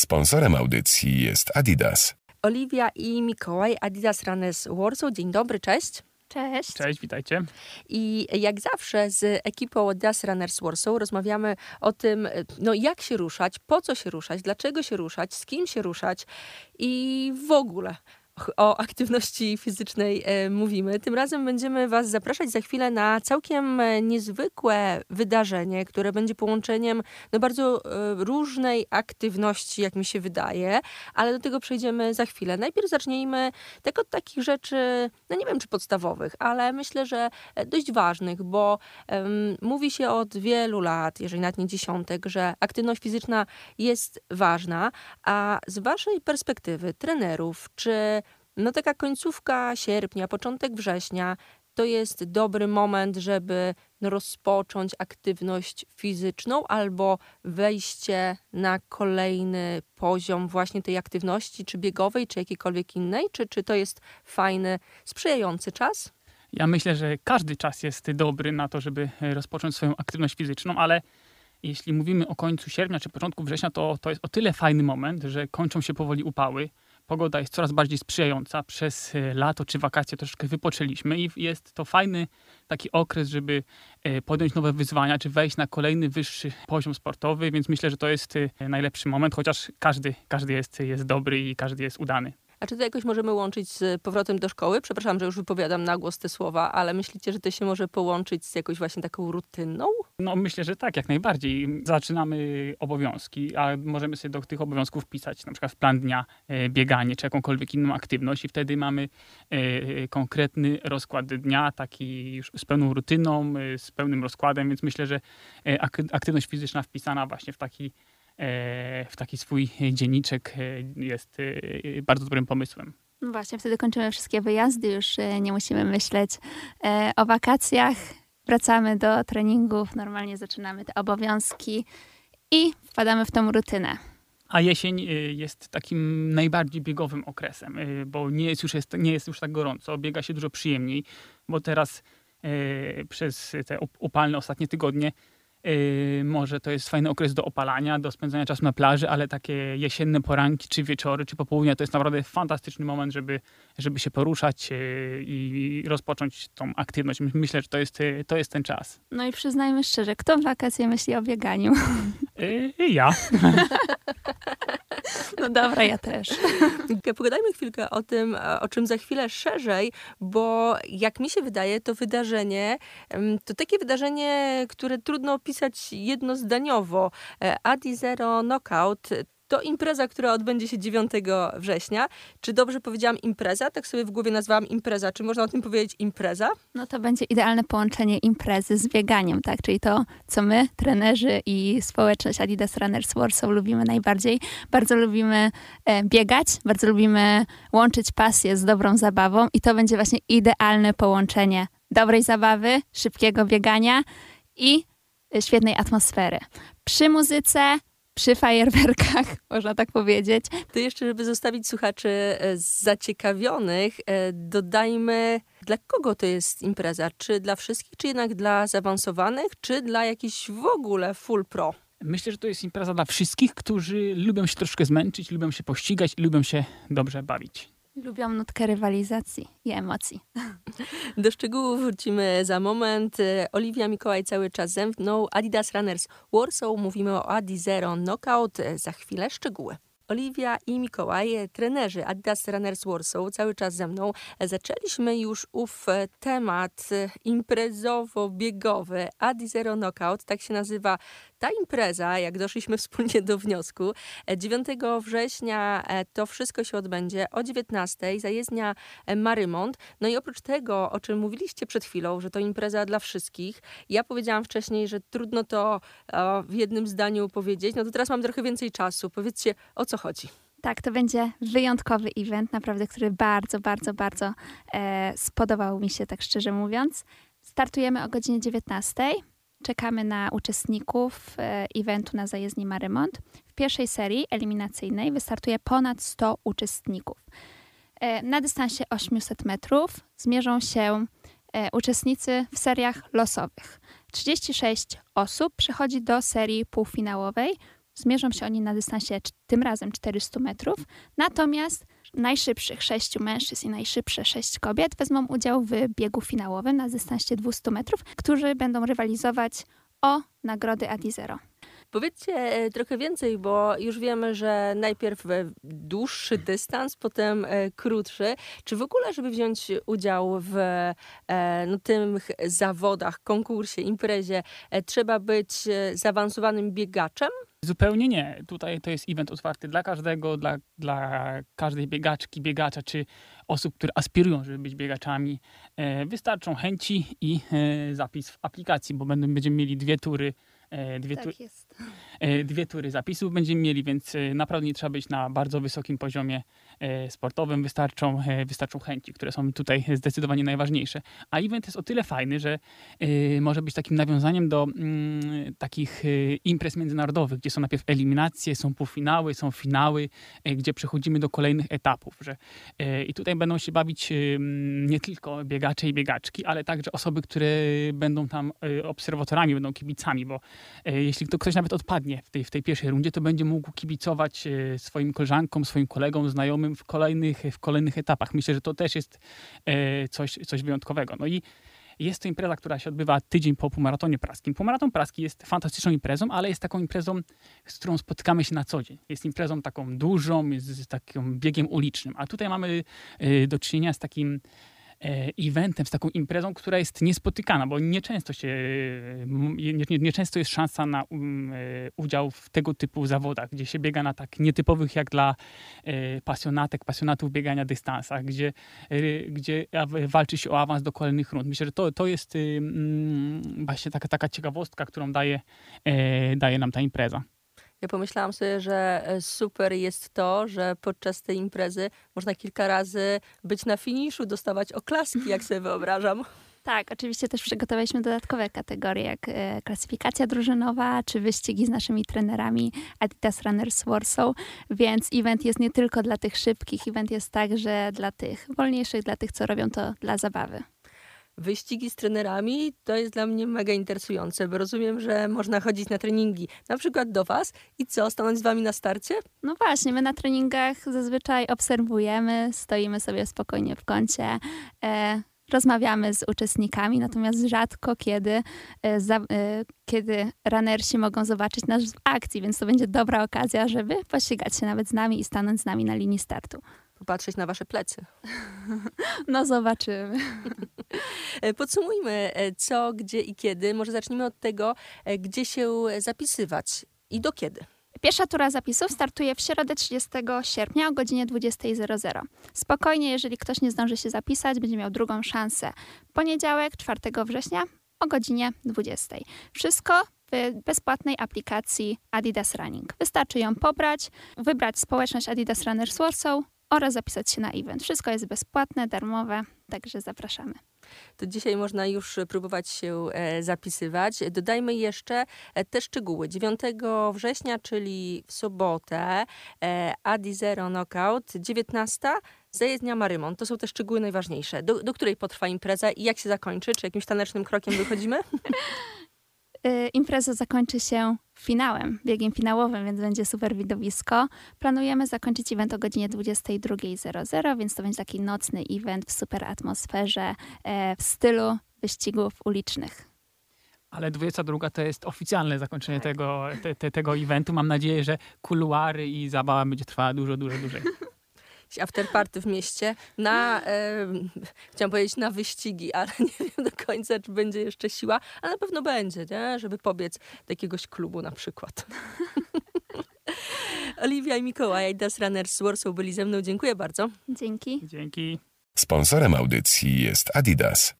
Sponsorem audycji jest Adidas. Oliwia i Mikołaj, Adidas Runners Warsaw. Dzień dobry, cześć. Cześć. Cześć, witajcie. I jak zawsze z ekipą Adidas Runners Warsaw rozmawiamy o tym, no jak się ruszać, po co się ruszać, dlaczego się ruszać, z kim się ruszać i w ogóle o aktywności fizycznej e, mówimy. Tym razem będziemy Was zapraszać za chwilę na całkiem e, niezwykłe wydarzenie, które będzie połączeniem no, bardzo e, różnej aktywności, jak mi się wydaje, ale do tego przejdziemy za chwilę. Najpierw zacznijmy tak od takich rzeczy, no nie wiem czy podstawowych, ale myślę, że dość ważnych, bo um, mówi się od wielu lat, jeżeli nawet nie dziesiątek, że aktywność fizyczna jest ważna, a z Waszej perspektywy trenerów, czy no taka końcówka sierpnia, początek września to jest dobry moment, żeby no, rozpocząć aktywność fizyczną albo wejście na kolejny poziom właśnie tej aktywności, czy biegowej, czy jakiejkolwiek innej? Czy, czy to jest fajny, sprzyjający czas? Ja myślę, że każdy czas jest dobry na to, żeby rozpocząć swoją aktywność fizyczną, ale jeśli mówimy o końcu sierpnia czy początku września, to, to jest o tyle fajny moment, że kończą się powoli upały pogoda jest coraz bardziej sprzyjająca. Przez e, lato czy wakacje troszeczkę wypoczęliśmy i jest to fajny taki okres, żeby e, podjąć nowe wyzwania, czy wejść na kolejny wyższy poziom sportowy, więc myślę, że to jest e, najlepszy moment, chociaż każdy, każdy jest, jest dobry i każdy jest udany. A czy to jakoś możemy łączyć z powrotem do szkoły? Przepraszam, że już wypowiadam na głos te słowa, ale myślicie, że to się może połączyć z jakąś właśnie taką rutyną? No myślę, że tak, jak najbardziej. Zaczynamy obowiązki, a możemy sobie do tych obowiązków pisać na przykład w plan dnia e, bieganie czy jakąkolwiek inną aktywność i wtedy mamy e, konkretny rozkład dnia, taki już z pełną rutyną, e, z pełnym rozkładem, więc myślę, że aktywność fizyczna wpisana właśnie w taki E, w taki swój dzienniczek e, jest e, bardzo dobrym pomysłem. No właśnie, wtedy kończymy wszystkie wyjazdy, już nie musimy myśleć o wakacjach. Wracamy do treningów, normalnie zaczynamy te obowiązki i wpadamy w tą rutynę. A jesień jest takim najbardziej biegowym okresem, bo nie jest już, jest, nie jest już tak gorąco, biega się dużo przyjemniej, bo teraz przez te upalne ostatnie tygodnie Yy, może to jest fajny okres do opalania, do spędzania czasu na plaży, ale takie jesienne poranki, czy wieczory, czy popołudnia to jest naprawdę fantastyczny moment, żeby, żeby się poruszać yy, i rozpocząć tą aktywność. Myślę, że to jest, yy, to jest ten czas. No i przyznajmy szczerze, kto w wakacje myśli o bieganiu? Ja. No dobra, ja też. Pogadajmy chwilkę o tym, o czym za chwilę szerzej, bo jak mi się wydaje, to wydarzenie to takie wydarzenie, które trudno opisać jednozdaniowo. E, Adi Zero Knockout to impreza, która odbędzie się 9 września. Czy dobrze powiedziałam impreza? Tak sobie w głowie nazwałam impreza. Czy można o tym powiedzieć impreza? No to będzie idealne połączenie imprezy z bieganiem, tak? Czyli to, co my, trenerzy i społeczność Adidas Runners Warsaw lubimy najbardziej. Bardzo lubimy e, biegać, bardzo lubimy łączyć pasję z dobrą zabawą i to będzie właśnie idealne połączenie dobrej zabawy, szybkiego biegania i świetnej atmosfery. Przy muzyce, przy fajerwerkach, można tak powiedzieć. To jeszcze, żeby zostawić słuchaczy e, zaciekawionych, e, dodajmy, dla kogo to jest impreza? Czy dla wszystkich, czy jednak dla zaawansowanych, czy dla jakichś w ogóle full pro? Myślę, że to jest impreza dla wszystkich, którzy lubią się troszkę zmęczyć, lubią się pościgać i lubią się dobrze bawić. Lubią nutkę rywalizacji i emocji. Do szczegółów wrócimy za moment. Oliwia Mikołaj cały czas ze mną. Adidas Runners Warsaw. Mówimy o Adi Zero Knockout. Za chwilę szczegóły. Oliwia i Mikołaj, trenerzy Adidas Runners Warsaw, cały czas ze mną. Zaczęliśmy już ów temat imprezowo-biegowy. Adi Zero Knockout, tak się nazywa ta impreza, jak doszliśmy wspólnie do wniosku, 9 września e, to wszystko się odbędzie o 19 zajezdnia e, Marymont. No i oprócz tego, o czym mówiliście przed chwilą, że to impreza dla wszystkich, ja powiedziałam wcześniej, że trudno to w jednym zdaniu powiedzieć, no to teraz mam trochę więcej czasu. Powiedzcie, o co chodzi. Tak, to będzie wyjątkowy event, naprawdę, który bardzo, bardzo, bardzo e, spodobał mi się, tak szczerze mówiąc. Startujemy o godzinie 19. Czekamy na uczestników e, eventu na zajezdni Marymont. W pierwszej serii eliminacyjnej wystartuje ponad 100 uczestników. E, na dystansie 800 metrów zmierzą się e, uczestnicy w seriach losowych. 36 osób przechodzi do serii półfinałowej, Zmierzą się oni na dystansie tym razem 400 metrów, natomiast najszybszych sześciu mężczyzn i najszybsze sześć kobiet wezmą udział w biegu finałowym na dystansie 200 metrów, którzy będą rywalizować o nagrody Adizero. Powiedzcie e, trochę więcej, bo już wiemy, że najpierw dłuższy dystans, potem e, krótszy. Czy w ogóle, żeby wziąć udział w e, no, tych zawodach, konkursie, imprezie, trzeba być zaawansowanym biegaczem? Zupełnie nie. Tutaj to jest event otwarty dla każdego, dla, dla każdej biegaczki, biegacza, czy osób, które aspirują, żeby być biegaczami. Wystarczą chęci i zapis w aplikacji, bo będą, będziemy mieli dwie tury E, dwie, tak tu, e, dwie tury zapisów będziemy mieli, więc e, naprawdę nie trzeba być na bardzo wysokim poziomie sportowym. Wystarczą, wystarczą chęci, które są tutaj zdecydowanie najważniejsze. A event jest o tyle fajny, że może być takim nawiązaniem do mm, takich imprez międzynarodowych, gdzie są najpierw eliminacje, są półfinały, są finały, gdzie przechodzimy do kolejnych etapów. Że, I tutaj będą się bawić nie tylko biegacze i biegaczki, ale także osoby, które będą tam obserwatorami, będą kibicami, bo E, jeśli to ktoś nawet odpadnie w tej, w tej pierwszej rundzie, to będzie mógł kibicować e, swoim koleżankom, swoim kolegom, znajomym w kolejnych, w kolejnych etapach. Myślę, że to też jest e, coś, coś wyjątkowego. No i jest to impreza, która się odbywa tydzień po półmaratonie praskim. Półmaraton praski jest fantastyczną imprezą, ale jest taką imprezą, z którą spotykamy się na co dzień. Jest imprezą taką dużą, z takim biegiem ulicznym. A tutaj mamy do czynienia z takim E, eventem, z taką imprezą, która jest niespotykana, bo nieczęsto się, nieczęsto nie, jest szansa na um, e, udział w tego typu zawodach, gdzie się biega na tak nietypowych jak dla e, pasjonatek, pasjonatów biegania dystansach, gdzie, gdzie walczy się o awans do kolejnych rund. Myślę, że to, to jest mm, właśnie taka, taka ciekawostka, którą daje, daje nam ta impreza. Ja pomyślałam sobie, że e, super jest to, że podczas tej imprezy można kilka razy być na finiszu, dostawać oklaski, jak sobie wyobrażam. Tak, oczywiście też przygotowaliśmy dodatkowe kategorie, jak e, klasyfikacja drużynowa, czy wyścigi z naszymi trenerami Adidas Runners Warsaw, więc event jest nie tylko dla tych szybkich, event jest także dla tych wolniejszych, dla tych, co robią to dla zabawy wyścigi z trenerami to jest dla mnie mega interesujące, bo rozumiem, że można chodzić na treningi, na przykład do Was i co, stanąć z Wami na starcie? No właśnie, my na treningach zazwyczaj obserwujemy, stoimy sobie spokojnie w kącie. E, rozmawiamy z uczestnikami, natomiast rzadko kiedy, e, e, kiedy runnersi mogą zobaczyć nas w akcji, więc to będzie dobra okazja, żeby pościgać się nawet z nami i stanąć z nami na linii startu popatrzeć na wasze plecy. No zobaczymy. E, podsumujmy e, co, gdzie i kiedy. Może zacznijmy od tego, e, gdzie się zapisywać i do kiedy. Pierwsza tura zapisów startuje w środę 30 sierpnia o godzinie 20.00. Spokojnie, jeżeli ktoś nie zdąży się zapisać, będzie miał drugą szansę. Poniedziałek 4 września o godzinie 20. Wszystko w bezpłatnej aplikacji Adidas Running. Wystarczy ją pobrać, wybrać społeczność Adidas Runners Warsaw, oraz zapisać się na event. Wszystko jest bezpłatne, darmowe, także zapraszamy. To dzisiaj można już próbować się e, zapisywać. Dodajmy jeszcze e, te szczegóły. 9 września, czyli w sobotę, e, Adi Zero Knockout, 19 zajezdnia Marymon. To są te szczegóły najważniejsze. Do, do której potrwa impreza i jak się zakończy? Czy jakimś tanecznym krokiem wychodzimy? Y, impreza zakończy się finałem, biegiem finałowym, więc będzie super widowisko. Planujemy zakończyć event o godzinie 22.00, więc to będzie taki nocny event w super atmosferze, e, w stylu wyścigów ulicznych. Ale 22 to jest oficjalne zakończenie tak. tego, te, te, tego eventu. Mam nadzieję, że kuluary i zabawa będzie trwała dużo, dużo dłużej. afterparty w mieście na, e, chciałam powiedzieć na wyścigi, ale nie wiem do końca, czy będzie jeszcze siła, ale na pewno będzie, nie? żeby pobiec do jakiegoś klubu na przykład. Oliwia i Mikołaj, Das Runners z Warsaw byli ze mną. Dziękuję bardzo. Dzięki. Dzięki. Sponsorem audycji jest Adidas.